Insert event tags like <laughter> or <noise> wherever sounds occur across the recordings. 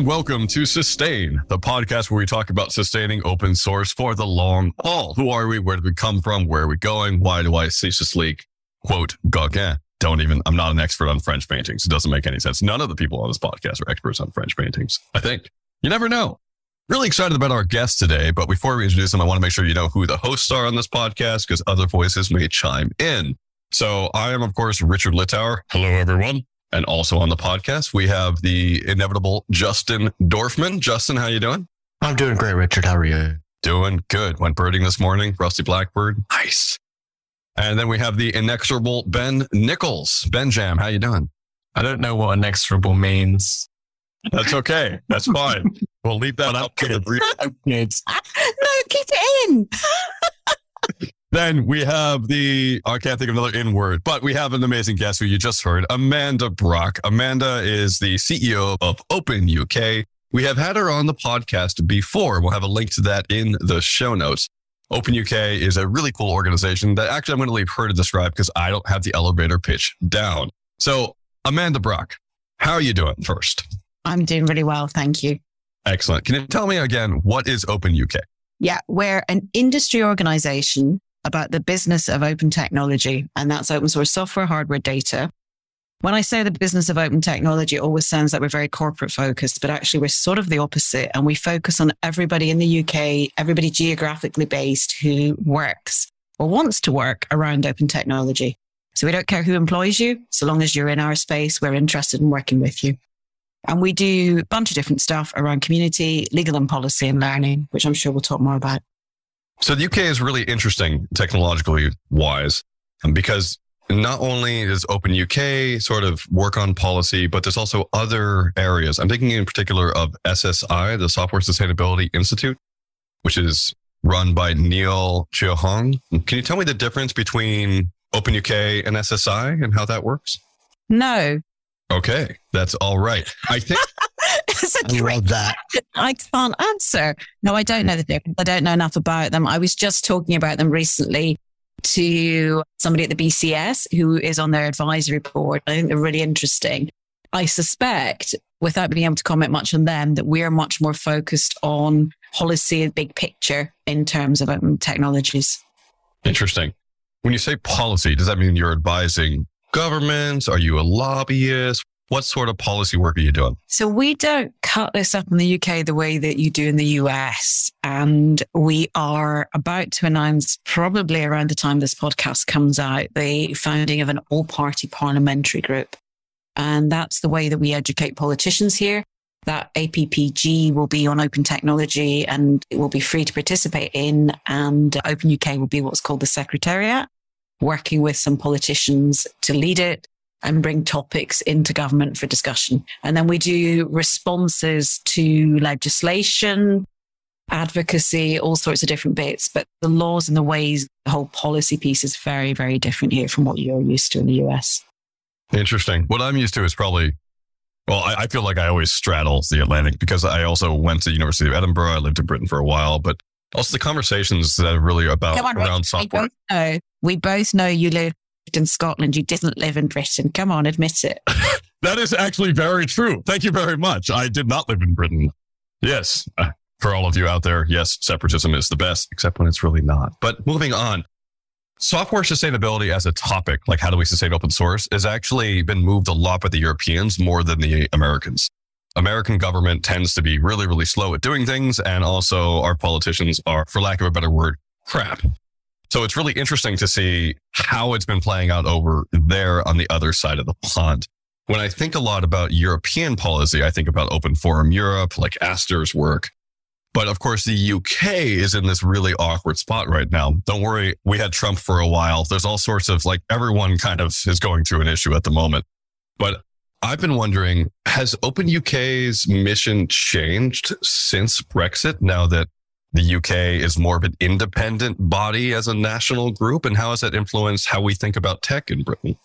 and welcome to Sustain, the podcast where we talk about sustaining open source for the long haul. Who are we? Where did we come from? Where are we going? Why do I ceaselessly quote Gauguin? Don't even, I'm not an expert on French paintings. It doesn't make any sense. None of the people on this podcast are experts on French paintings, I think. You never know. Really excited about our guest today, but before we introduce them, I want to make sure you know who the hosts are on this podcast because other voices may chime in. So I am, of course, Richard Littauer. Hello, everyone. And also on the podcast, we have the inevitable Justin Dorfman. Justin, how you doing? I'm doing great, Richard. How are you? Doing good. Went birding this morning. Rusty Blackbird. Nice. And then we have the inexorable Ben Nichols. Ben Jam, how you doing? I don't know what inexorable means. That's okay. That's fine. We'll leave that up to the brief. <laughs> <laughs> no, keep it in. <laughs> Then we have the, I can't think of another in word, but we have an amazing guest who you just heard, Amanda Brock. Amanda is the CEO of Open UK. We have had her on the podcast before. We'll have a link to that in the show notes. Open UK is a really cool organization that actually I'm going to leave her to describe because I don't have the elevator pitch down. So, Amanda Brock, how are you doing first? I'm doing really well. Thank you. Excellent. Can you tell me again, what is Open UK? Yeah, we're an industry organization about the business of open technology, and that's open source software, hardware, data. When I say the business of open technology, it always sounds like we're very corporate focused, but actually we're sort of the opposite. And we focus on everybody in the UK, everybody geographically based who works or wants to work around open technology. So we don't care who employs you. So long as you're in our space, we're interested in working with you. And we do a bunch of different stuff around community, legal and policy and learning, which I'm sure we'll talk more about. So the UK is really interesting technologically wise um, because not only does Open UK sort of work on policy, but there's also other areas. I'm thinking in particular of SSI, the Software Sustainability Institute, which is run by Neil Chue Hong. Can you tell me the difference between Open UK and SSI and how that works? No. Okay, that's all right. I think <laughs> I love that. <laughs> I can't answer. No, I don't know the difference. I don't know enough about them. I was just talking about them recently to somebody at the BCS who is on their advisory board. I think they're really interesting. I suspect, without being able to comment much on them, that we're much more focused on policy and big picture in terms of open technologies. Interesting. When you say policy, does that mean you're advising governments? Are you a lobbyist? What sort of policy work are you doing? So we don't cut this up in the UK the way that you do in the US. And we are about to announce probably around the time this podcast comes out, the founding of an all party parliamentary group. And that's the way that we educate politicians here. That APPG will be on open technology and it will be free to participate in. And Open UK will be what's called the secretariat, working with some politicians to lead it and bring topics into government for discussion. And then we do responses to legislation, advocacy, all sorts of different bits. But the laws and the ways, the whole policy piece is very, very different here from what you're used to in the US. Interesting. What I'm used to is probably, well, I, I feel like I always straddle the Atlantic because I also went to University of Edinburgh. I lived in Britain for a while, but also the conversations that are really about on, around software. We both, know, we both know you live in Scotland. You didn't live in Britain. Come on, admit it. <laughs> that is actually very true. Thank you very much. I did not live in Britain. Yes. Uh, for all of you out there, yes, separatism is the best, except when it's really not. But moving on, software sustainability as a topic, like how do we sustain open source, has actually been moved a lot by the Europeans more than the Americans. American government tends to be really, really slow at doing things. And also our politicians are, for lack of a better word, crap. So it's really interesting to see how it's been playing out over there on the other side of the pond. When I think a lot about European policy, I think about Open Forum Europe, like Astor's work. But of course, the UK is in this really awkward spot right now. Don't worry. We had Trump for a while. There's all sorts of like everyone kind of is going through an issue at the moment. But I've been wondering, has Open UK's mission changed since Brexit now that the UK is more of an independent body as a national group? And how has that influenced how we think about tech in Britain?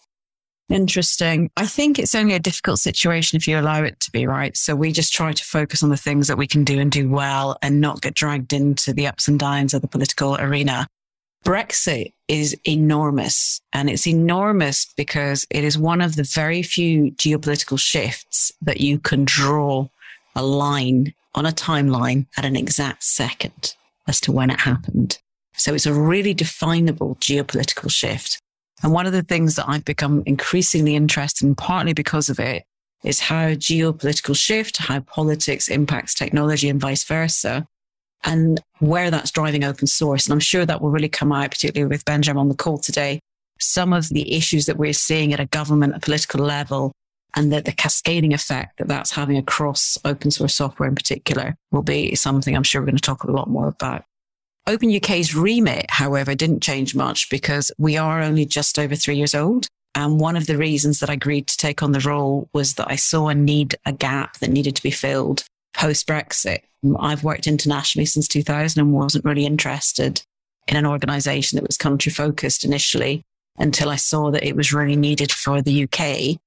Interesting. I think it's only a difficult situation if you allow it to be, right? So we just try to focus on the things that we can do and do well and not get dragged into the ups and downs of the political arena. Brexit is enormous and it's enormous because it is one of the very few geopolitical shifts that you can draw a line on a timeline at an exact second as to when it happened. So it's a really definable geopolitical shift. And one of the things that I've become increasingly interested in, partly because of it, is how geopolitical shift, how politics impacts technology and vice versa, and where that's driving open source. And I'm sure that will really come out, particularly with Benjamin on the call today. Some of the issues that we're seeing at a government, a political level, and that the cascading effect that that's having across open source software in particular will be something I'm sure we're going to talk a lot more about. Open UK's remit, however, didn't change much because we are only just over three years old. And one of the reasons that I agreed to take on the role was that I saw a need, a gap that needed to be filled post Brexit. I've worked internationally since 2000 and wasn't really interested in an organization that was country focused initially until I saw that it was really needed for the UK.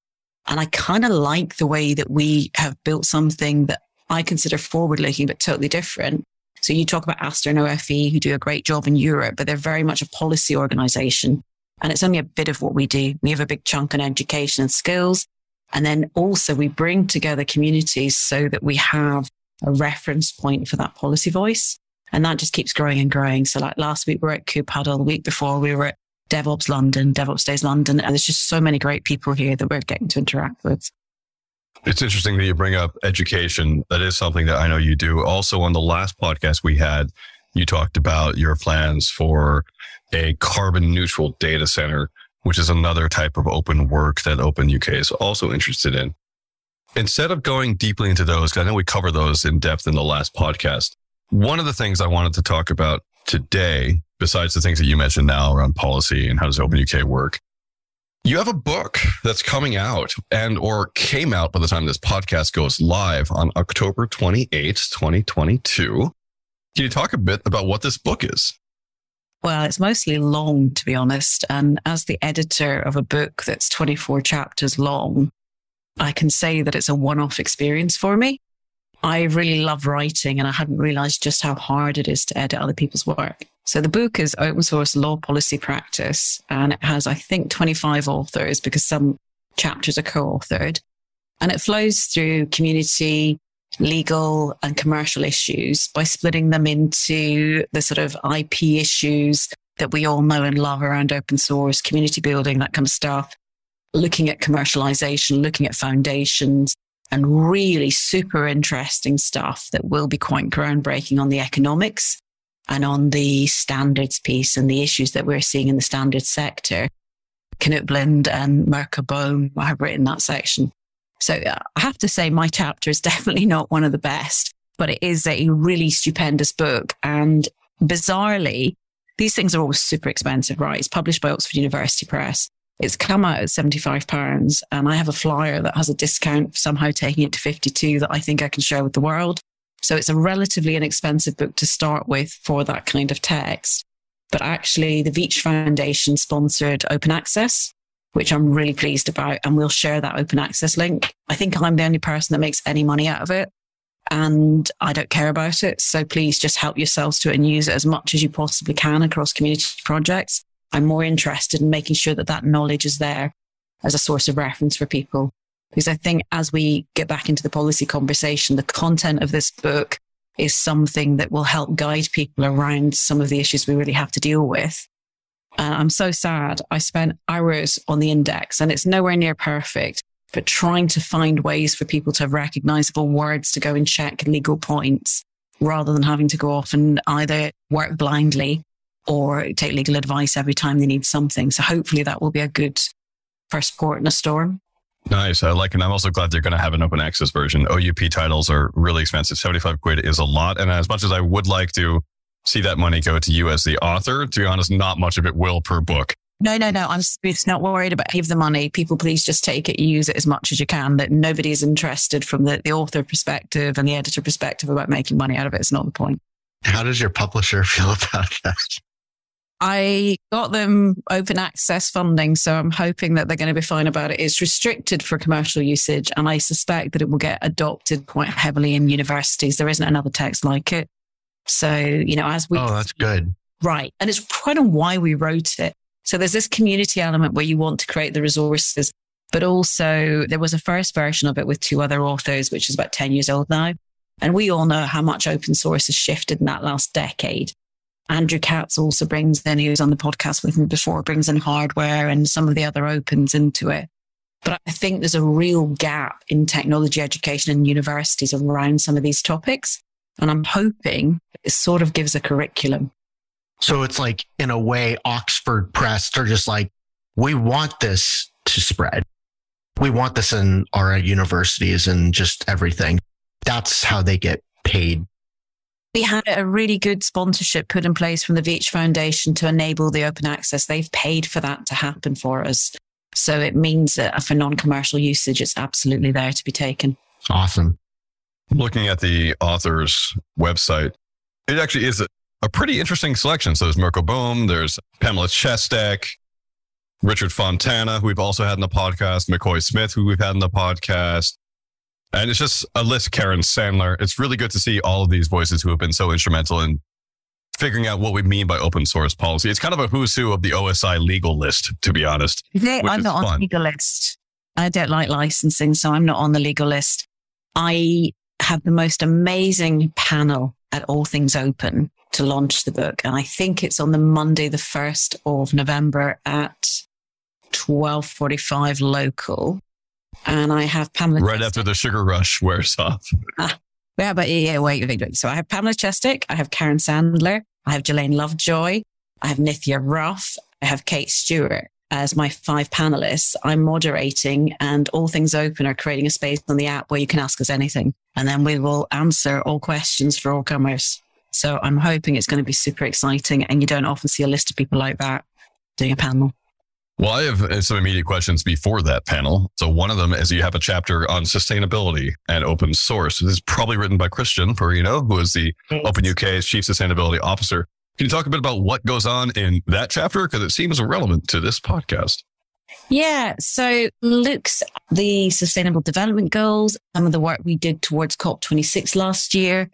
And I kind of like the way that we have built something that I consider forward looking, but totally different. So you talk about Astor and OFE who do a great job in Europe, but they're very much a policy organization. And it's only a bit of what we do. We have a big chunk on education and skills. And then also we bring together communities so that we have a reference point for that policy voice. And that just keeps growing and growing. So like last week we were at KubeHuddle. The week before we were at DevOps London, DevOps Days London. And there's just so many great people here that we're getting to interact with. It's interesting that you bring up education. That is something that I know you do. Also, on the last podcast we had, you talked about your plans for a carbon neutral data center, which is another type of open work that Open UK is also interested in. Instead of going deeply into those, I know we covered those in depth in the last podcast. One of the things I wanted to talk about today, besides the things that you mentioned now around policy and how does Open UK work, you have a book that's coming out and or came out by the time this podcast goes live on October 28th, 2022. Can you talk a bit about what this book is? Well, it's mostly long, to be honest. And as the editor of a book that's 24 chapters long, I can say that it's a one off experience for me. I really love writing and I hadn't realized just how hard it is to edit other people's work. So the book is open source law policy practice and it has, I think, 25 authors because some chapters are co-authored. And it flows through community, legal and commercial issues by splitting them into the sort of IP issues that we all know and love around open source, community building, that kind of stuff, looking at commercialization, looking at foundations, and really super interesting stuff that will be quite groundbreaking on the economics and on the standards piece and the issues that we're seeing in the standards sector. Knut Blind and Mirko Boehm have written that section. So uh, I have to say my chapter is <laughs> definitely not one of the best, but it is a really stupendous book. And bizarrely, these things are always super expensive, right? It's published by Oxford University Press. It's come out at £75 and I have a flyer that has a discount somehow taking it to 52 that I think I can share with the world. So it's a relatively inexpensive book to start with for that kind of text. But actually, the Veitch Foundation sponsored open access, which I'm really pleased about. And we'll share that open access link. I think I'm the only person that makes any money out of it. And I don't care about it. So please just help yourselves to it and use it as much as you possibly can across community projects. I'm more interested in making sure that that knowledge is there as a source of reference for people. Because I think as we get back into the policy conversation, the content of this book is something that will help guide people around some of the issues we really have to deal with. And I'm so sad. I spent hours on the index and it's nowhere near perfect, but trying to find ways for people to have recognizable words to go and check legal points rather than having to go off and either work blindly or take legal advice every time they need something. So hopefully that will be a good first port in a storm. Nice. I like, and I'm also glad they're going to have an open access version. OUP titles are really expensive. 75 quid is a lot. And as much as I would like to see that money go to you as the author, to be honest, not much of it will per book. No, no, no. I'm it's not worried about give the money. People, please just take it, use it as much as you can. That nobody is interested from the, the author perspective and the editor perspective about making money out of it. It's not the point. How does your publisher <laughs> feel about that? I got them open access funding, so I'm hoping that they're going to be fine about it. It's restricted for commercial usage, and I suspect that it will get adopted quite heavily in universities. There isn't another text like it. So, you know, as we. Oh, that's good. Right. And it's kind of why we wrote it. So there's this community element where you want to create the resources But also, there was a first version of it with two other authors, which is about 10 years old now. And we all know how much open source has shifted in that last decade. Andrew Katz also brings in, he was on the podcast with me before, brings in hardware and some of the other opens into it. But I think there's a real gap in technology education in universities around some of these topics. And I'm hoping it sort of gives a curriculum. So it's like, in a way, Oxford Press, they're just like, we want this to spread. We want this in our universities and just everything. That's how they get paid. We had a really good sponsorship put in place from the Veitch Foundation to enable the open access. They've paid for that to happen for us. So it means that for non commercial usage, it's absolutely there to be taken. Awesome. Looking at the author's website, it actually is a, a pretty interesting selection. So there's Mirko Boehm, there's Pamela Chestek, Richard Fontana, who we've also had in the podcast, McCoy Smith, who we've had in the podcast. And it's just a list, Karen Sandler. It's really good to see all of these voices who have been so instrumental in figuring out what we mean by open source policy. It's kind of a who's who of the OSI legal list, to be honest. Yeah, I'm not fun. on the legal list. I don't like licensing, so I'm not on the legal list. I have the most amazing panel at All Things Open to launch the book. And I think it's on the Monday, the 1st of November at 1245 local. And I have Pamela. Right after the sugar rush wears off. Ah, yeah, but yeah, wait, wait, wait. So I have Pamela Chestek, I have Karen Sandler, I have Jilayne Lovejoy, I have Nithya Ruff, I have Kate Stewart as my five panelists. I'm moderating and all things open are creating a space on the app where you can ask us anything. And then we will answer all questions for all comers. So I'm hoping it's going to be super exciting. And you don't often see a list of people like that doing a panel. Well, I have some immediate questions before that panel. So one of them is you have a chapter on sustainability and open source. This is probably written by Christian Perino, who is the Open UK's chief sustainability officer. Can you talk a bit about what goes on in that chapter? Because it seems relevant to this podcast. Yeah. So looks the sustainable development goals, some of the work we did towards COP26 last year.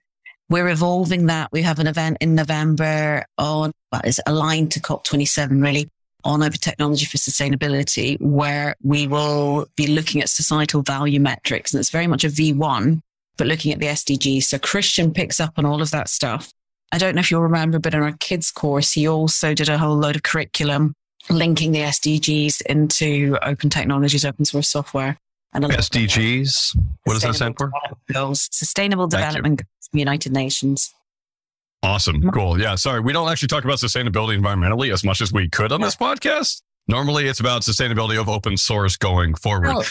We're evolving that. We have an event in November on that is aligned to COP27 really on open technology for sustainability, where we will be looking at societal value metrics. And it's very much a V1, but looking at the SDGs. So Christian picks up on all of that stuff. I don't know if you'll remember, but in our kids course, he also did a whole load of curriculum linking the SDGs into open technologies, open source software. And SDGs, what does that stand for? Goals, Sustainable Development Goals, United Nations. Awesome. Mm-hmm. Cool. Yeah. Sorry. We don't actually talk about sustainability environmentally as much as we could on this podcast. Normally it's about sustainability of open source going forward. Well,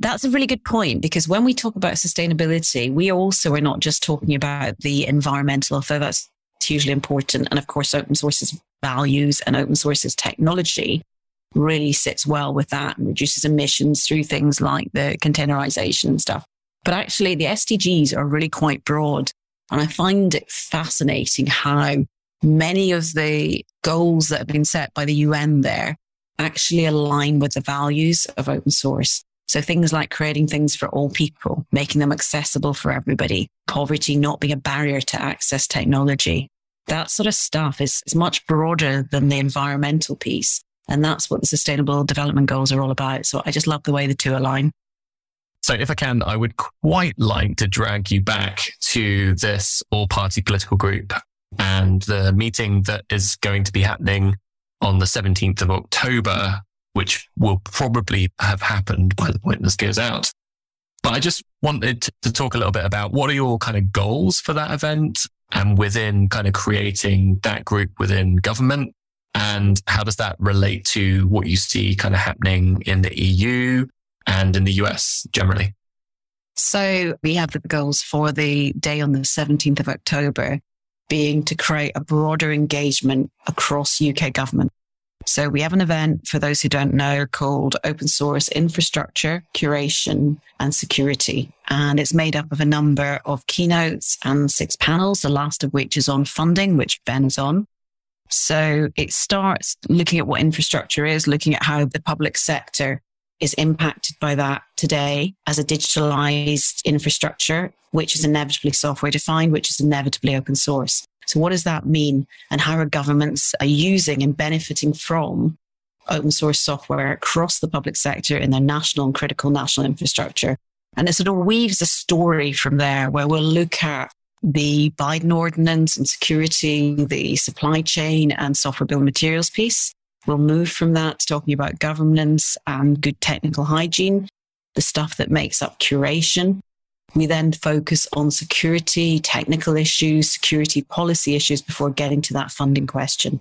that's a really good point because when we talk about sustainability, we also are not just talking about the environmental, although that's hugely important. And of course, open source's values and open source's technology really sits well with that and reduces emissions through things like the containerization stuff. But actually, the SDGs are really quite broad. And I find it fascinating how many of the goals that have been set by the UN there actually align with the values of open source. So things like creating things for all people, making them accessible for everybody, poverty not being a barrier to access technology. That sort of stuff is, is much broader than the environmental piece. And that's what the sustainable development goals are all about. So I just love the way the two align. So, if I can, I would quite like to drag you back to this all party political group and the meeting that is going to be happening on the 17th of October, which will probably have happened by the point this goes out. But I just wanted to talk a little bit about what are your kind of goals for that event and within kind of creating that group within government and how does that relate to what you see kind of happening in the EU and in the US generally? So we have the goals for the day on the 17th of October being to create a broader engagement across UK government. So we have an event for those who don't know called Open Source Infrastructure, Curation and Security. And it's made up of a number of keynotes and six panels, the last of which is on funding, which Ben is on. So it starts looking at what infrastructure is, looking at how the public sector is impacted by that today as a digitalized infrastructure, which is inevitably software defined, which is inevitably open source. So what does that mean? And how are governments are using and benefiting from open source software across the public sector in their national and critical national infrastructure. And it sort of weaves a story from there where we'll look at the Biden ordinance and security, the supply chain and software bill materials piece. We'll move from that to talking about governance and good technical hygiene, the stuff that makes up curation. We then focus on security, technical issues, security policy issues before getting to that funding question.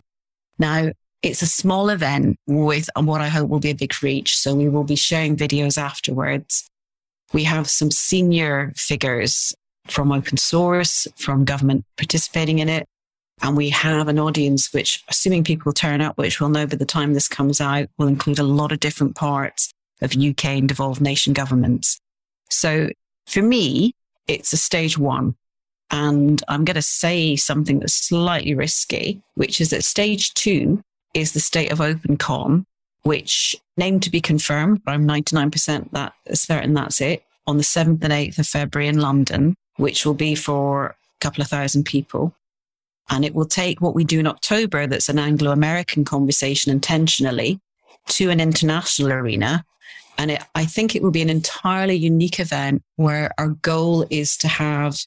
Now, it's a small event with what I hope will be a big reach. So we will be sharing videos afterwards. We have some senior figures from open source, from government participating in it. And we have an audience which, assuming people turn up, which we'll know by the time this comes out, will include a lot of different parts of UK and devolved nation governments. So for me, it's a stage one. And I'm going to say something that's slightly risky, which is that stage two is the state of open OpenCon, which named to be confirmed, but I'm 99% that certain that's it on the 7th and 8th of February in London, which will be for a couple of thousand people. And it will take what we do in October, that's an Anglo American conversation intentionally, to an international arena. And it, I think it will be an entirely unique event where our goal is to have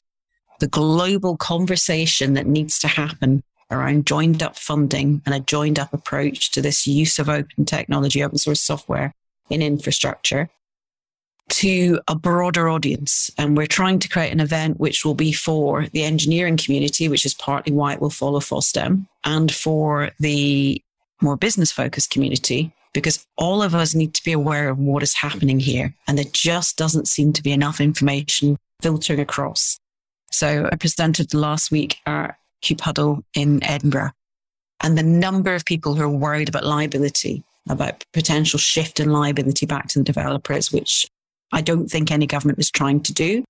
the global conversation that needs to happen around joined up funding and a joined up approach to this use of open technology, open source software in infrastructure to a broader audience. And we're trying to create an event which will be for the engineering community, which is partly why it will follow FOSDEM, and for the more business focused community, because all of us need to be aware of what is happening here. And there just doesn't seem to be enough information filtering across. So I presented last week at KubeHuddle in Edinburgh and the number of people who are worried about liability, about potential shift in liability back to the developers, which I don't think any government is trying to do.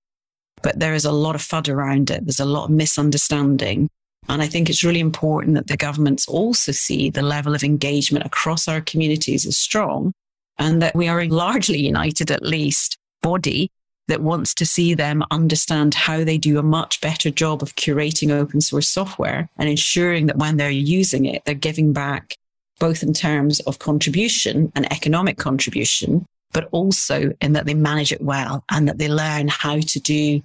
But there is a lot of FUD around it. There's a lot of misunderstanding. And I think it's really important that the governments also see the level of engagement across our communities is strong and that we are a largely united, at least, body that wants to see them understand how they do a much better job of curating open source software and ensuring that when they're using it, they're giving back both in terms of contribution and economic contribution, but also in that they manage it well and that they learn how to do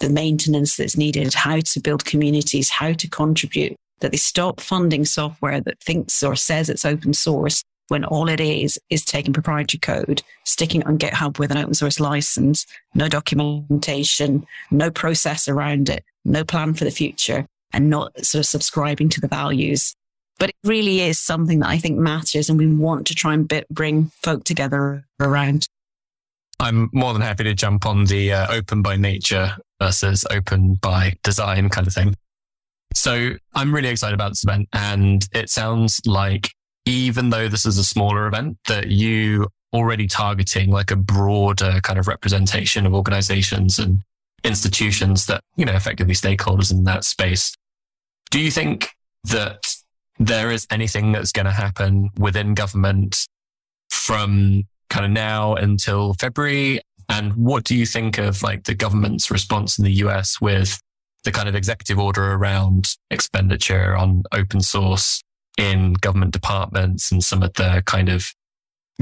the maintenance that's needed, how to build communities, how to contribute, that they stop funding software that thinks or says it's open source when all it is is taking proprietary code, sticking it on GitHub with an open source license, no documentation, no process around it, no plan for the future, and not sort of subscribing to the values. But it really is something that I think matters, and we want to try and bit, bring folk together around. I'm more than happy to jump on the uh, open by nature versus open by design kind of thing. So I'm really excited about this event, and it sounds like even though this is a smaller event, that you already targeting like a broader kind of representation of organizations and institutions that, you know, effectively stakeholders in that space. Do you think that there is anything that's going to happen within government from kind of now until February? And what do you think of like the government's response in the US with the kind of executive order around expenditure on open source in government departments and some of the kind of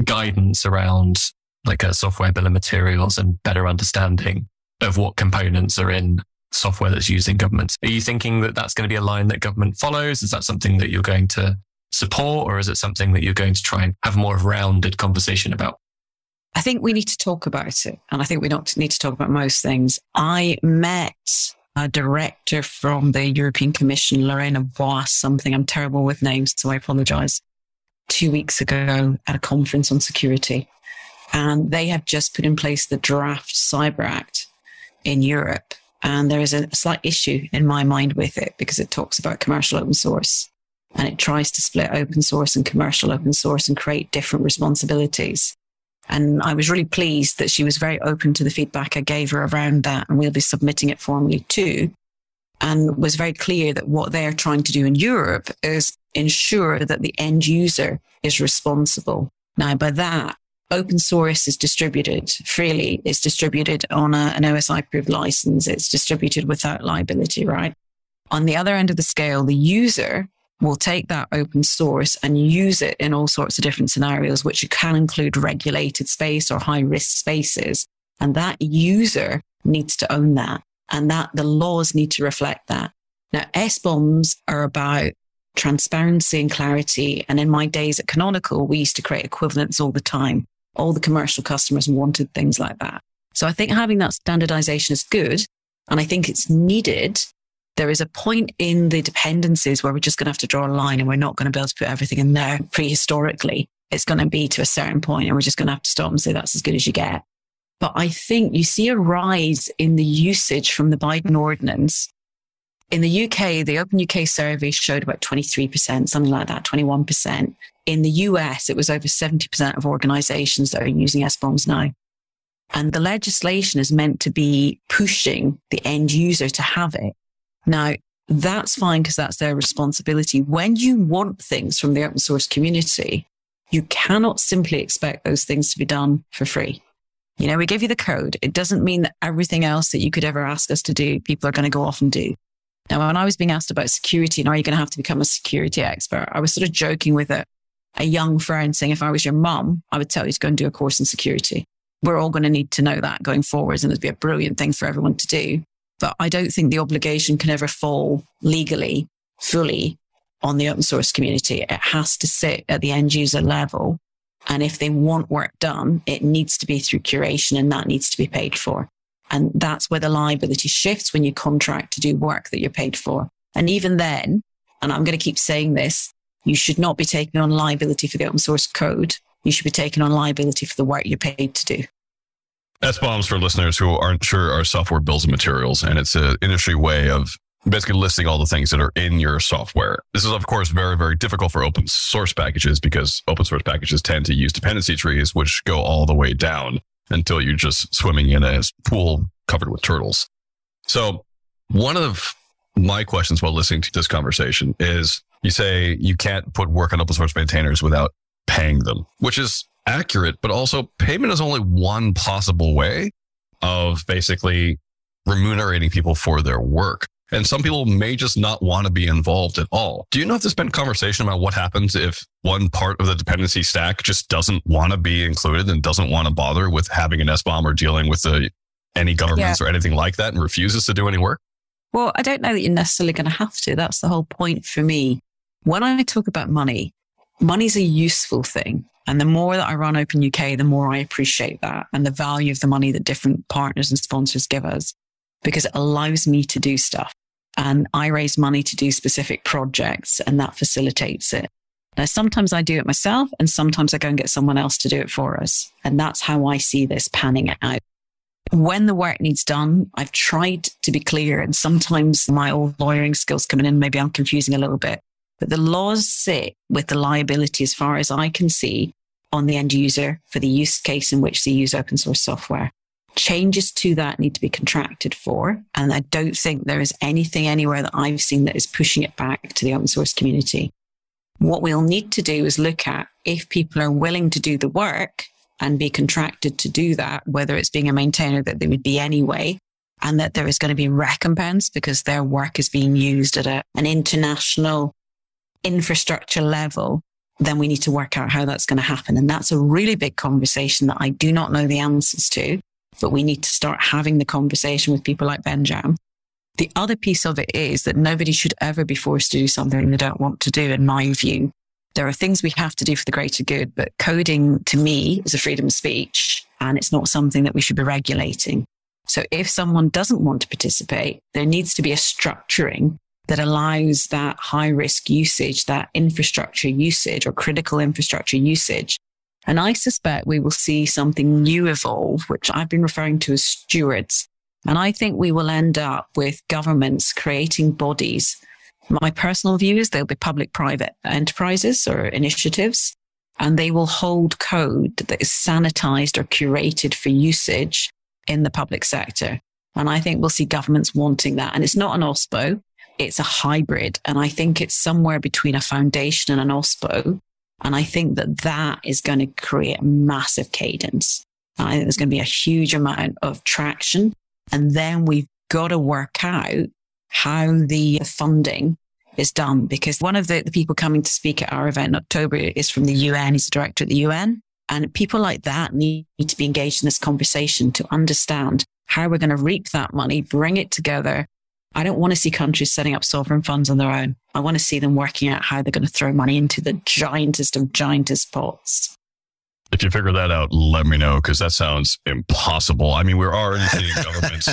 guidance around like a software bill of materials and better understanding of what components are in software that's used in government. Are you thinking that that's going to be a line that government follows? Is that something that you're going to support or is it something that you're going to try and have more of a rounded conversation about? I think we need to talk about it. And I think we need to talk about most things. I met a director from the European Commission, Lorena Boix, something. I'm terrible with names, so I apologize. Two weeks ago at a conference on security. And they have just put in place the draft Cyber Act in Europe. And there is a slight issue in my mind with it because it talks about commercial open source and it tries to split open source and commercial open source and create different responsibilities. And I was really pleased that she was very open to the feedback I gave her around that. And we'll be submitting it formally too. And was very clear that what they're trying to do in Europe is ensure that the end user is responsible. Now, by that, open source is distributed freely. It's distributed on a, an OSI approved license. It's distributed without liability, right? On the other end of the scale, the user will take that open source and use it in all sorts of different scenarios, which can include regulated space or high risk spaces. And that user needs to own that and that the laws need to reflect that. Now, SBOMs are about transparency and clarity. And in my days at Canonical, we used to create equivalents all the time. All the commercial customers wanted things like that. So I think having that standardization is good. And I think it's needed. There is a point in the dependencies where we're just going to have to draw a line and we're not going to be able to put everything in there prehistorically. It's going to be to a certain point and we're just going to have to stop and say that's as good as you get. But I think you see a rise in the usage from the Biden ordinance. In the UK, the Open UK survey showed about 23%, something like that, 21%. In the US, it was over 70% of organizations that are using SBOMs now. And the legislation is meant to be pushing the end user to have it. Now, that's fine because that's their responsibility. When you want things from the open source community, you cannot simply expect those things to be done for free. You know, we give you the code. It doesn't mean that everything else that you could ever ask us to do, people are going to go off and do. Now, when I was being asked about security and are you going to have to become a security expert, I was sort of joking with a, a young friend saying, if I was your mum, I would tell you to go and do a course in security we're all going to need to know that going forwards and it'd be a brilliant thing for everyone to do. But I don't think the obligation can ever fall legally fully on the open source community. It has to sit at the end user level. And if they want work done, it needs to be through curation and that needs to be paid for. And that's where the liability shifts when you contract to do work that you're paid for. And even then, and I'm going to keep saying this, you should not be taking on liability for the open source code you should be taking on liability for the work you're paid to do. SBOMs for listeners who aren't sure are software bills of materials, and it's an industry way of basically listing all the things that are in your software. This is, of course, very, very difficult for open source packages because open source packages tend to use dependency trees, which go all the way down until you're just swimming in a pool covered with turtles. So one of my questions while listening to this conversation is you say you can't put work on open source maintainers without paying them, which is accurate, but also payment is only one possible way of basically remunerating people for their work. And some people may just not want to be involved at all. Do you know if there's been conversation about what happens if one part of the dependency stack just doesn't want to be included and doesn't want to bother with having an SBOM or dealing with the, any governments yeah. or anything like that and refuses to do any work? Well, I don't know that you're necessarily going to have to. That's the whole point for me. When I talk about money, money's a useful thing. And the more that I run Open UK, the more I appreciate that and the value of the money that different partners and sponsors give us because it allows me to do stuff. And I raise money to do specific projects and that facilitates it. Now, sometimes I do it myself and sometimes I go and get someone else to do it for us. And that's how I see this panning out. When the work needs done, I've tried to be clear and sometimes my old lawyering skills coming in, maybe I'm confusing a little bit. But the laws sit with the liability, as far as I can see, on the end user for the use case in which they use open source software. Changes to that need to be contracted for. And I don't think there is anything anywhere that I've seen that is pushing it back to the open source community. What we'll need to do is look at if people are willing to do the work and be contracted to do that, whether it's being a maintainer that they would be anyway, and that there is going to be recompense because their work is being used at a, an international infrastructure level, then we need to work out how that's going to happen. And that's a really big conversation that I do not know the answers to, but we need to start having the conversation with people like Benjam. The other piece of it is that nobody should ever be forced to do something they don't want to do, in my view. There are things we have to do for the greater good, but coding to me is a freedom of speech and it's not something that we should be regulating. So if someone doesn't want to participate, there needs to be a structuring that allows that high risk usage, that infrastructure usage or critical infrastructure usage. And I suspect we will see something new evolve, which I've been referring to as stewards. And I think we will end up with governments creating bodies. My personal view is they'll be public private enterprises or initiatives, and they will hold code that is sanitized or curated for usage in the public sector. And I think we'll see governments wanting that. And it's not an OSPO it's a hybrid. And I think it's somewhere between a foundation and an OSPO. And I think that that is going to create massive cadence. I think there's going to be a huge amount of traction. And then we've got to work out how the funding is done because one of the, the people coming to speak at our event in October is from the UN. He's the director at the UN. And people like that need to be engaged in this conversation to understand how we're going to reap that money, bring it together. I don't want to see countries setting up sovereign funds on their own. I want to see them working out how they're going to throw money into the giantest of giantest pots. If you figure that out, let me know because that sounds impossible. I mean, we're already seeing <laughs> governments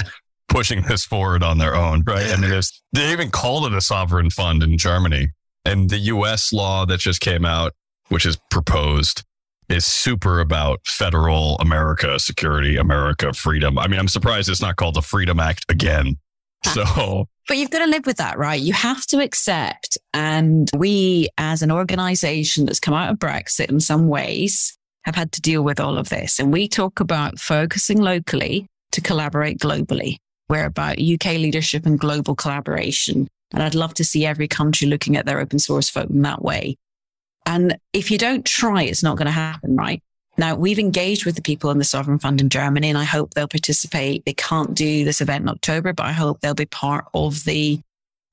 pushing this forward on their own, right? I mean, they even called it a sovereign fund in Germany. And the US law that just came out, which is proposed, is super about federal America, security, America, freedom. I mean, I'm surprised it's not called the Freedom Act again. Ah. So, <laughs> but you've got to live with that, right? You have to accept. And we, as an organization that's come out of Brexit in some ways, have had to deal with all of this. And we talk about focusing locally to collaborate globally. We're about UK leadership and global collaboration. And I'd love to see every country looking at their open source vote in that way. And if you don't try, it's not going to happen, right? Now, we've engaged with the people in the Sovereign Fund in Germany, and I hope they'll participate. They can't do this event in October, but I hope they'll be part of the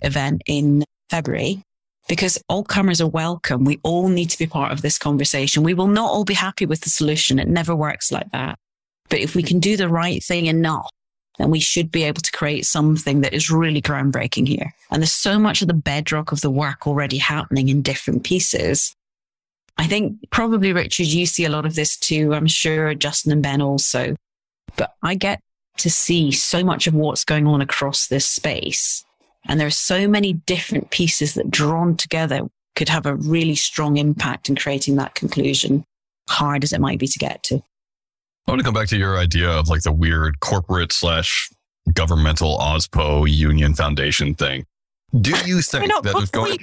event in February because all comers are welcome. We all need to be part of this conversation. We will not all be happy with the solution. It never works like that. But if we can do the right thing enough, then we should be able to create something that is really groundbreaking here. And there's so much of the bedrock of the work already happening in different pieces I think probably Richard, you see a lot of this too. I'm sure Justin and Ben also, but I get to see so much of what's going on across this space. And there are so many different pieces that drawn together could have a really strong impact in creating that conclusion, hard as it might be to get to. I want to come back to your idea of like the weird corporate slash governmental OSPO union foundation thing. Do you think that is going?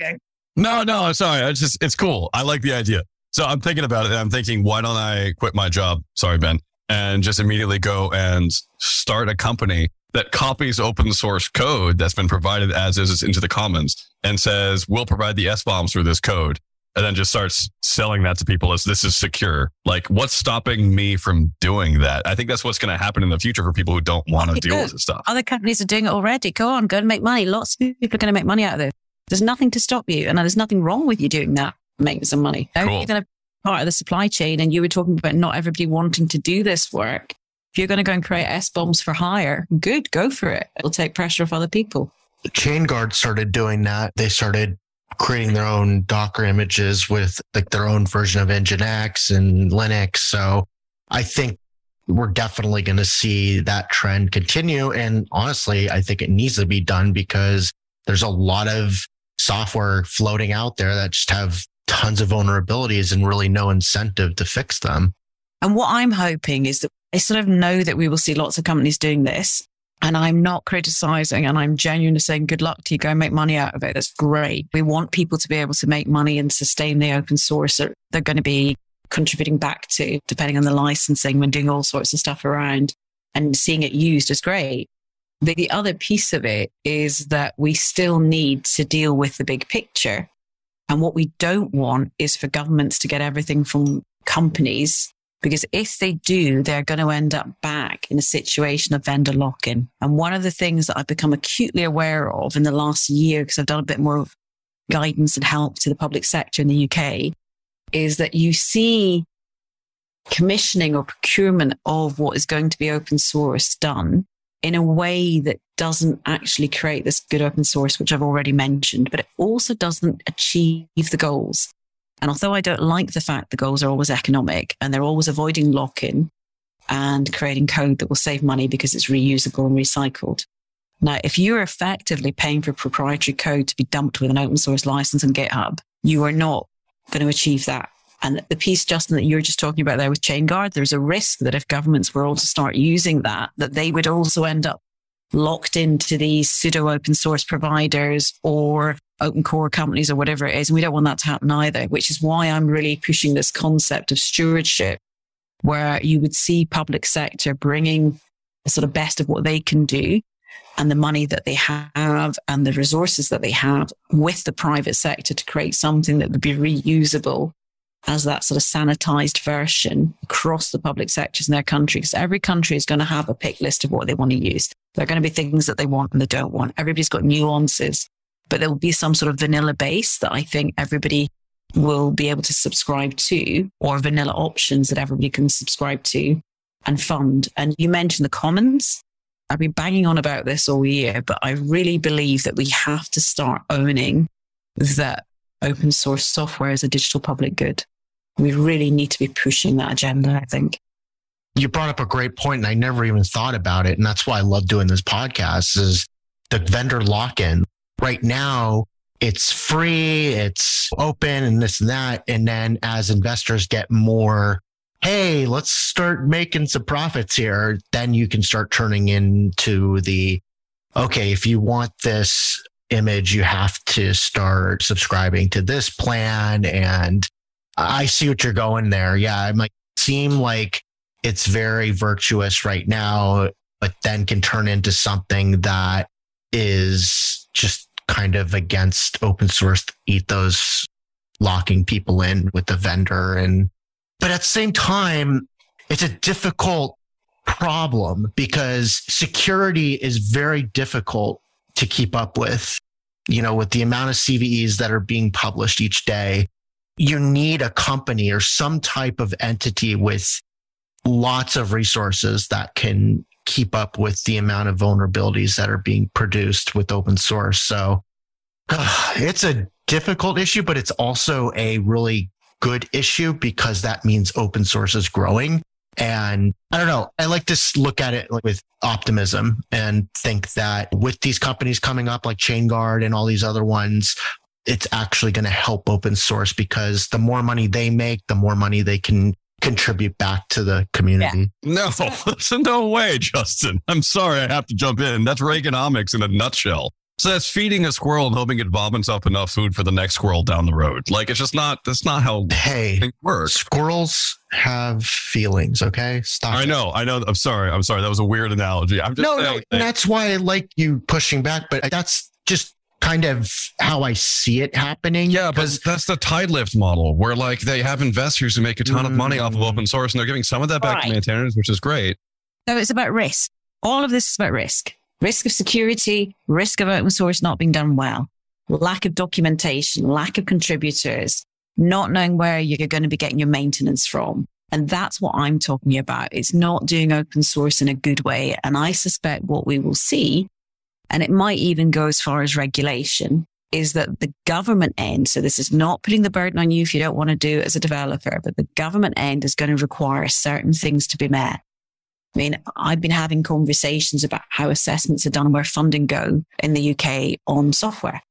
No, no, I'm sorry. It's just, it's cool. I like the idea. So I'm thinking about it and I'm thinking, why don't I quit my job? Sorry, Ben, and just immediately go and start a company that copies open source code that's been provided as is into the commons and says, we'll provide the SBOMs for this code. And then just starts selling that to people as this is secure. Like, what's stopping me from doing that? I think that's what's going to happen in the future for people who don't want to deal with this stuff. Other companies are doing it already. Go on, go and make money. Lots of people are going to make money out of this. There's nothing to stop you. And there's nothing wrong with you doing that, making some money. Cool. You're going to part of the supply chain. And you were talking about not everybody wanting to do this work. If you're going to go and create SBOMs for hire, good, go for it. It'll take pressure off other people. ChainGuard started doing that. They started creating their own Docker images with like their own version of Nginx and Linux. So I think we're definitely going to see that trend continue. And honestly, I think it needs to be done because there's a lot of software floating out there that just have tons of vulnerabilities and really no incentive to fix them. And what I'm hoping is that I sort of know that we will see lots of companies doing this. And I'm not criticizing and I'm genuinely saying good luck to you. Go make money out of it. That's great. We want people to be able to make money and sustain the open source that they're going to be contributing back to, depending on the licensing when doing all sorts of stuff around and seeing it used is great. The other piece of it is that we still need to deal with the big picture. And what we don't want is for governments to get everything from companies, because if they do, they're going to end up back in a situation of vendor lock in. And one of the things that I've become acutely aware of in the last year, because I've done a bit more guidance and help to the public sector in the UK, is that you see commissioning or procurement of what is going to be open source done in a way that doesn't actually create this good open source, which I've already mentioned, but it also doesn't achieve the goals. And although I don't like the fact the goals are always economic and they're always avoiding lock in and creating code that will save money because it's reusable and recycled. Now, if you're effectively paying for proprietary code to be dumped with an open source license on GitHub, you are not going to achieve that. And the piece, Justin, that you were just talking about there with ChainGuard, there's a risk that if governments were all to start using that, that they would also end up locked into these pseudo open source providers or open core companies or whatever it is. And we don't want that to happen either, which is why I'm really pushing this concept of stewardship, where you would see public sector bringing the sort of best of what they can do and the money that they have and the resources that they have with the private sector to create something that would be reusable as that sort of sanitized version across the public sectors in their countries. Every country is going to have a pick list of what they want to use. There are going to be things that they want and they don't want. Everybody's got nuances, but there will be some sort of vanilla base that I think everybody will be able to subscribe to or vanilla options that everybody can subscribe to and fund. And you mentioned the commons. I've been banging on about this all year, but I really believe that we have to start owning that open source software is a digital public good. We really need to be pushing that agenda, I think. You brought up a great point and I never even thought about it. And that's why I love doing this podcast is the vendor lock-in. Right now, it's free, it's open and this and that. And then as investors get more, hey, let's start making some profits here, then you can start turning into the, okay, if you want this image, you have to start subscribing to this plan. And I see what you're going there. Yeah. It might seem like it's very virtuous right now, but then can turn into something that is just kind of against open source ethos, locking people in with the vendor. And, but at the same time, it's a difficult problem because security is very difficult to keep up with. You know, with the amount of CVEs that are being published each day, you need a company or some type of entity with lots of resources that can keep up with the amount of vulnerabilities that are being produced with open source. So uh, <sighs> it's a difficult issue, but it's also a really good issue because that means open source is growing. And I don't know. I like to look at it with optimism and think that with these companies coming up like ChainGuard and all these other ones, it's actually going to help open source because the more money they make, the more money they can contribute back to the community. No, <laughs> no way, Justin. I'm sorry I have to jump in. That's Reaganomics in a nutshell. So that's feeding a squirrel and hoping it vomits up enough food for the next squirrel down the road. Like it's just not. That's not how hey things work. Squirrels have feelings. Okay, stop. I it. know. I know. I'm sorry. I'm sorry. That was a weird analogy. I'm just No, saying, no, that's why I like you pushing back. But that's just kind of how I see it happening. Yeah, but because that's the Tidelift model where like they have investors who make a ton of money off of Mm. open source and they're giving some of that back Right. to maintainers, which is great. So it's about risk. All of this is about risk. Risk of security, risk of open source not being done well, lack of documentation, lack of contributors, not knowing where you're going to be getting your maintenance from. And that's what I'm talking about. It's not doing open source in a good way. And I suspect what we will see, and it might even go as far as regulation, is that the government end, so this is not putting the burden on you if you don't want to do it as a developer, but the government end is going to require certain things to be met. I mean, I've been having conversations about how assessments are done, where funding go in the UK on software.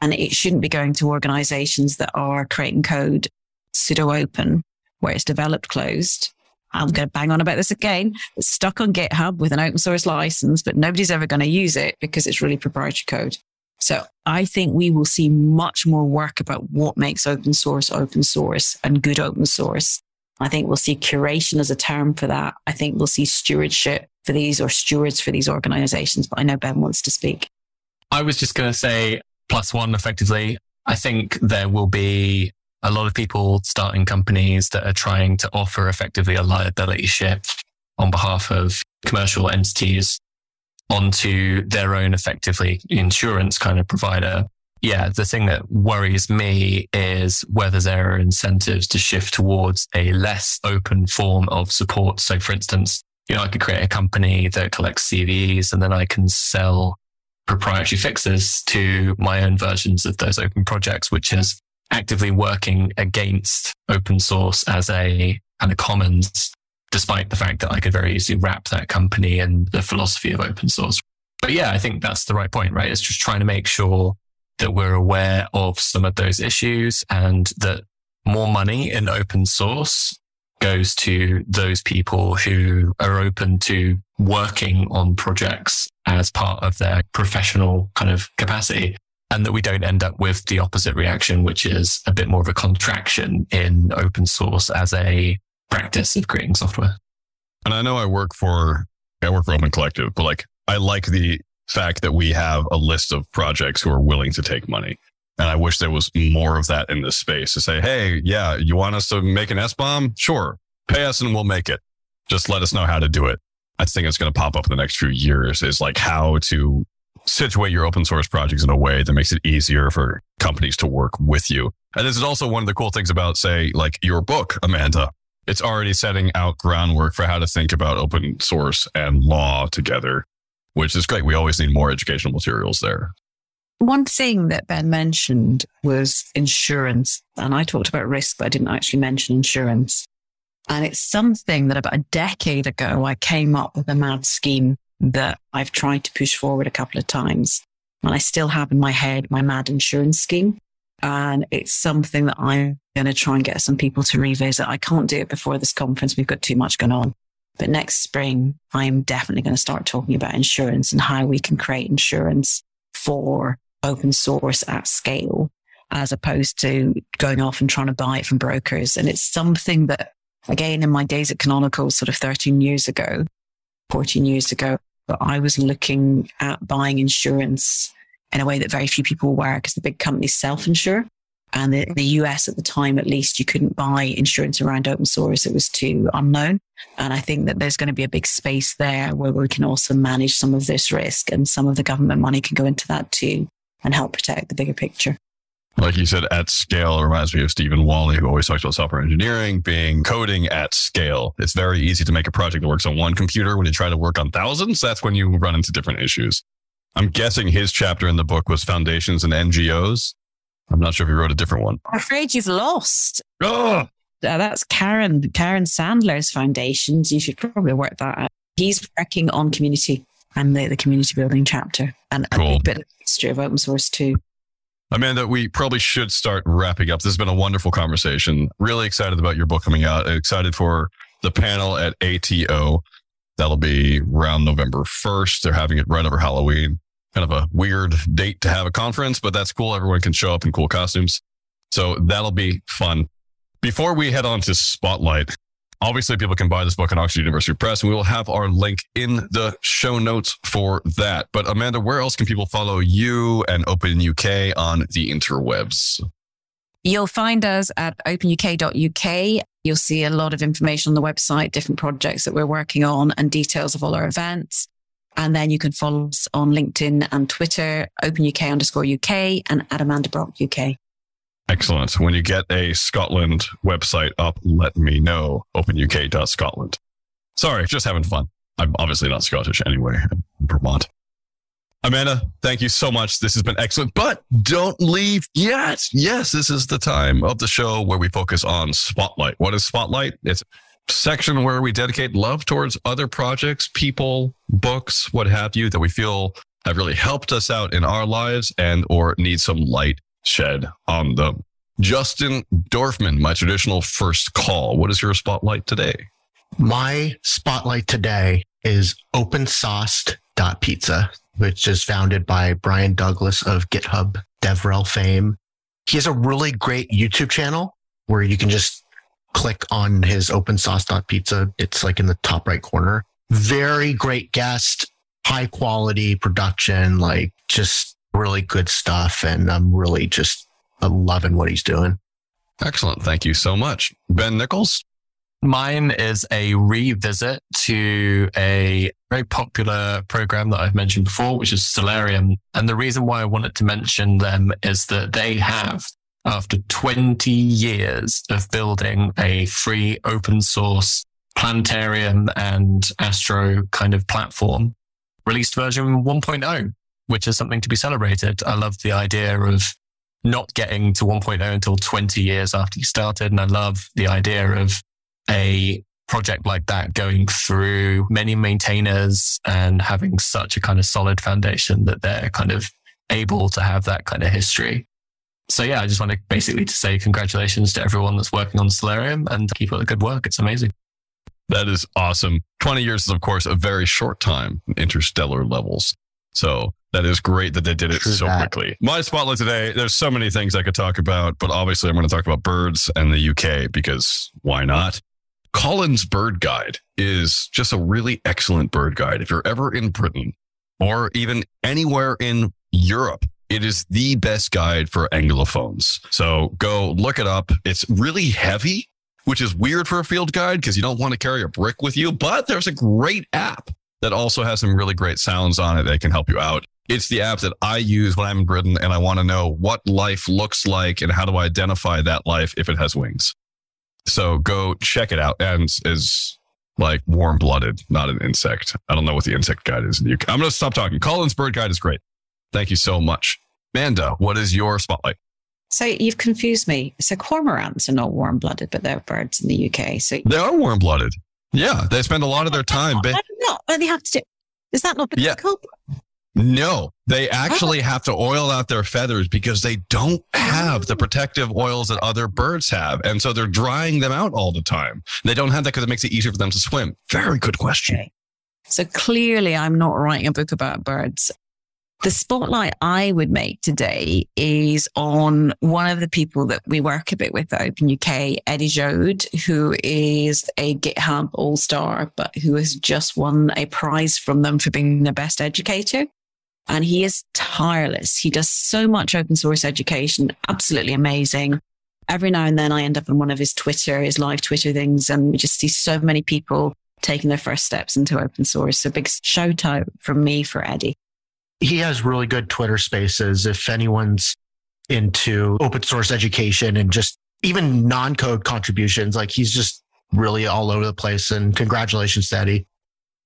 And it shouldn't be going to organizations that are creating code pseudo open, where it's developed closed. I'm going to bang on about this again. It's stuck on GitHub with an open source license, but nobody's ever going to use it because it's really proprietary code. So I think we will see much more work about what makes open source open source and good open source. I think we'll see curation as a term for that. I think we'll see stewardship for these or stewards for these organizations. But I know Ben wants to speak. I was just going to say plus one effectively. I think there will be a lot of people starting companies that are trying to offer effectively a liability shift on behalf of commercial entities onto their own effectively insurance kind of provider. Yeah, the thing that worries me is whether there are incentives to shift towards a less open form of support. So for instance, you know, I could create a company that collects CVEs and then I can sell proprietary fixes to my own versions of those open projects, which is actively working against open source as a kind of commons, despite the fact that I could very easily wrap that company in the philosophy of open source. But yeah, I think that's the right point, right? It's just trying to make sure that we're aware of some of those issues and that more money in open source goes to those people who are open to working on projects as part of their professional kind of capacity and that we don't end up with the opposite reaction, which is a bit more of a contraction in open source as a practice of creating software. And I know I work for I work for Open Collective, but like I like the fact that we have a list of projects who are willing to take money. And I wish there was more of that in this space to say, hey, yeah, you want us to make an SBOM? Sure. Pay us and we'll make it. Just let us know how to do it. I think it's going to pop up in the next few years is like how to situate your open source projects in a way that makes it easier for companies to work with you. And this is also one of the cool things about, say, like your book, Amanda. It's already setting out groundwork for how to think about open source and law together, which is great. We always need more educational materials there. One thing that Ben mentioned was insurance. And I talked about risk, but I didn't actually mention insurance. And it's something that about a decade ago, I came up with a mad scheme that I've tried to push forward a couple of times. And I still have in my head my mad insurance scheme. And it's something that I'm going to try and get some people to revisit. I can't do it before this conference. We've got too much going on. But next spring, I'm definitely going to start talking about insurance and how we can create insurance for open source at scale, as opposed to going off and trying to buy it from brokers. And it's something that, again, in my days at Canonical, sort of 13 years ago, 14 years ago, but I was looking at buying insurance in a way that very few people were because the big companies self insure. And in the US at the time, at least, you couldn't buy insurance around open source. It was too unknown. And I think that there's going to be a big space there where we can also manage some of this risk and some of the government money can go into that too and help protect the bigger picture. Like you said, at scale it reminds me of Stephen Walli, who always talks about software engineering being coding at scale. It's very easy to make a project that works on one computer. When you try to work on thousands, that's when you run into different issues. I'm guessing his chapter in the book was foundations and NGOs. I'm not sure if he wrote a different one. I'm afraid you've lost. Oh, Uh, that's Karen, Karen Sandler's foundations. You should probably work that out. He's working on community and the, the community building chapter and Cool. a bit of history of open source too. Amanda, we probably should start wrapping up. This has been a wonderful conversation. Really excited about your book coming out. Excited for the panel at ATO. That'll be around November 1st. They're having it right over Halloween. Kind of a weird date to have a conference, but that's cool. Everyone can show up in cool costumes. So that'll be fun. Before we head on to Spotlight, obviously people can buy this book on Oxford University Press, and we will have our link in the show notes for that. But Amanda, where else can people follow you and Open UK on the interwebs? You'll find us at openuk.uk. You'll see a lot of information on the website, different projects that we're working on, and details of all our events. And then you can follow us on LinkedIn and Twitter, openuk underscore UK and at Amanda Brock UK. Excellent. When you get a Scotland website up, let me know. openuk.scotland. Sorry, just having fun. I'm obviously not Scottish anyway, I'm Vermont. Amanda, thank you so much. This has been excellent, but don't leave yet. Yes, this is the time of the show where we focus on Spotlight. What is Spotlight? It's a section where we dedicate love towards other projects, people, books, what have you, that we feel have really helped us out in our lives and or need some light shed on them. Justin Dorfman, my traditional first call. What is your spotlight today? My spotlight today is opensauced.pizza, which is founded by Brian Douglas of GitHub DevRel fame. He has a really great YouTube channel where you can just click on his opensauced.pizza. It's like in the top right corner. Very great guest, high quality production, like just really good stuff. And I'm really just loving what he's doing. Excellent. Thank you so much. Ben Nichols. Mine is a revisit to a very popular program that I've mentioned before, which is Stellarium. And the reason why I wanted to mention them is that they have, after 20 years of building a free open source planetarium and astro kind of platform, released version 1.0, which is something to be celebrated. I love the idea of not getting to 1.0 until 20 years after you started. And I love the idea of a project like that going through many maintainers and having such a kind of solid foundation that they're kind of able to have that kind of history. So yeah, I just want to basically to say congratulations to everyone that's working on Stellarium and keep up the good work. It's amazing. That is awesome. 20 years is, of course, a very short time interstellar levels. So that is great that they did it True so that. quickly. My spotlight today, there's so many things I could talk about, but obviously I'm going to talk about birds and the UK because why not? Collins Bird Guide is just a really excellent bird guide. If you're ever in Britain or even anywhere in Europe, it is the best guide for anglophones. So go look it up. It's really heavy, which is weird for a field guide because you don't want to carry a brick with you, but there's a great app that also has some really great sounds on it that can help you out. It's the app that I use when I'm in Britain and I want to know what life looks like and how do I identify that life if it has wings. So go check it out. And is like warm blooded, not an insect. I don't know what the insect guide is in the UK. I'm going to stop talking. Collins bird guide is great. Thank you so much. Manda, what is your spotlight? So you've confused me. So cormorants are not warm blooded, but they're birds in the UK. So They are warm blooded. Yeah, they spend a lot of their time. Ba- not they have to do. Is that not Yeah. biblical? No, they oh. actually have to oil out their feathers because they don't have the oh. protective oils that other birds have. And so they're drying them out all the time. They don't have that because it makes it easier for them to swim. Very good question. Okay. So clearly, I'm not writing a book about birds. The spotlight I would make today is on one of the people that we work a bit with at Open UK, Eddie Jaoude, who is a GitHub all star, but who has just won a prize from them for being the best educator. And he is tireless. He does so much open source education, absolutely amazing. Every now and then I end up on one of his Twitter, his live Twitter things, and we just see so many people taking their first steps into open source. So big shout out from me for Eddie. He has really good Twitter spaces. If anyone's into open source education and just even non code contributions, like he's just really all over the place. And congratulations, Eddie.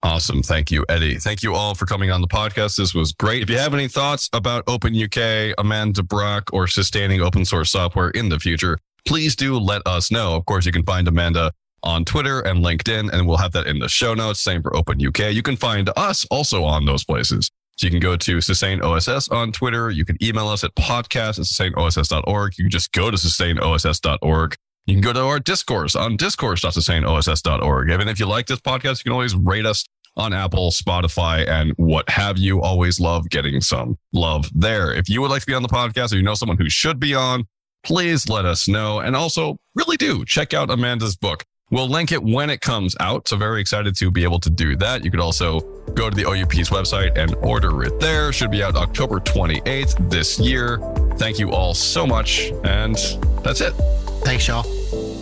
Awesome. Thank you, Eddie. Thank you all for coming on the podcast. This was great. If you have any thoughts about Open UK, Amanda Brock, or sustaining open source software in the future, please do let us know. Of course, you can find Amanda on Twitter and LinkedIn, and we'll have that in the show notes. Same for Open UK. You can find us also on those places. So you can go to Sustain OSS on Twitter. You can email us at podcast at sustainoss.org. You can just go to sustainoss.org. You can go to our discourse on discourse.sustainoss.org. And if you like this podcast, you can always rate us on Apple, Spotify, and what have you. Always love getting some love there. If you would like to be on the podcast or you know someone who should be on, please let us know. And also, really do check out Amanda's book. We'll link it when it comes out. So, very excited to be able to do that. You could also go to the OUP's website and order it there. Should be out October 28th this year. Thank you all so much. And that's it. Thanks, y'all.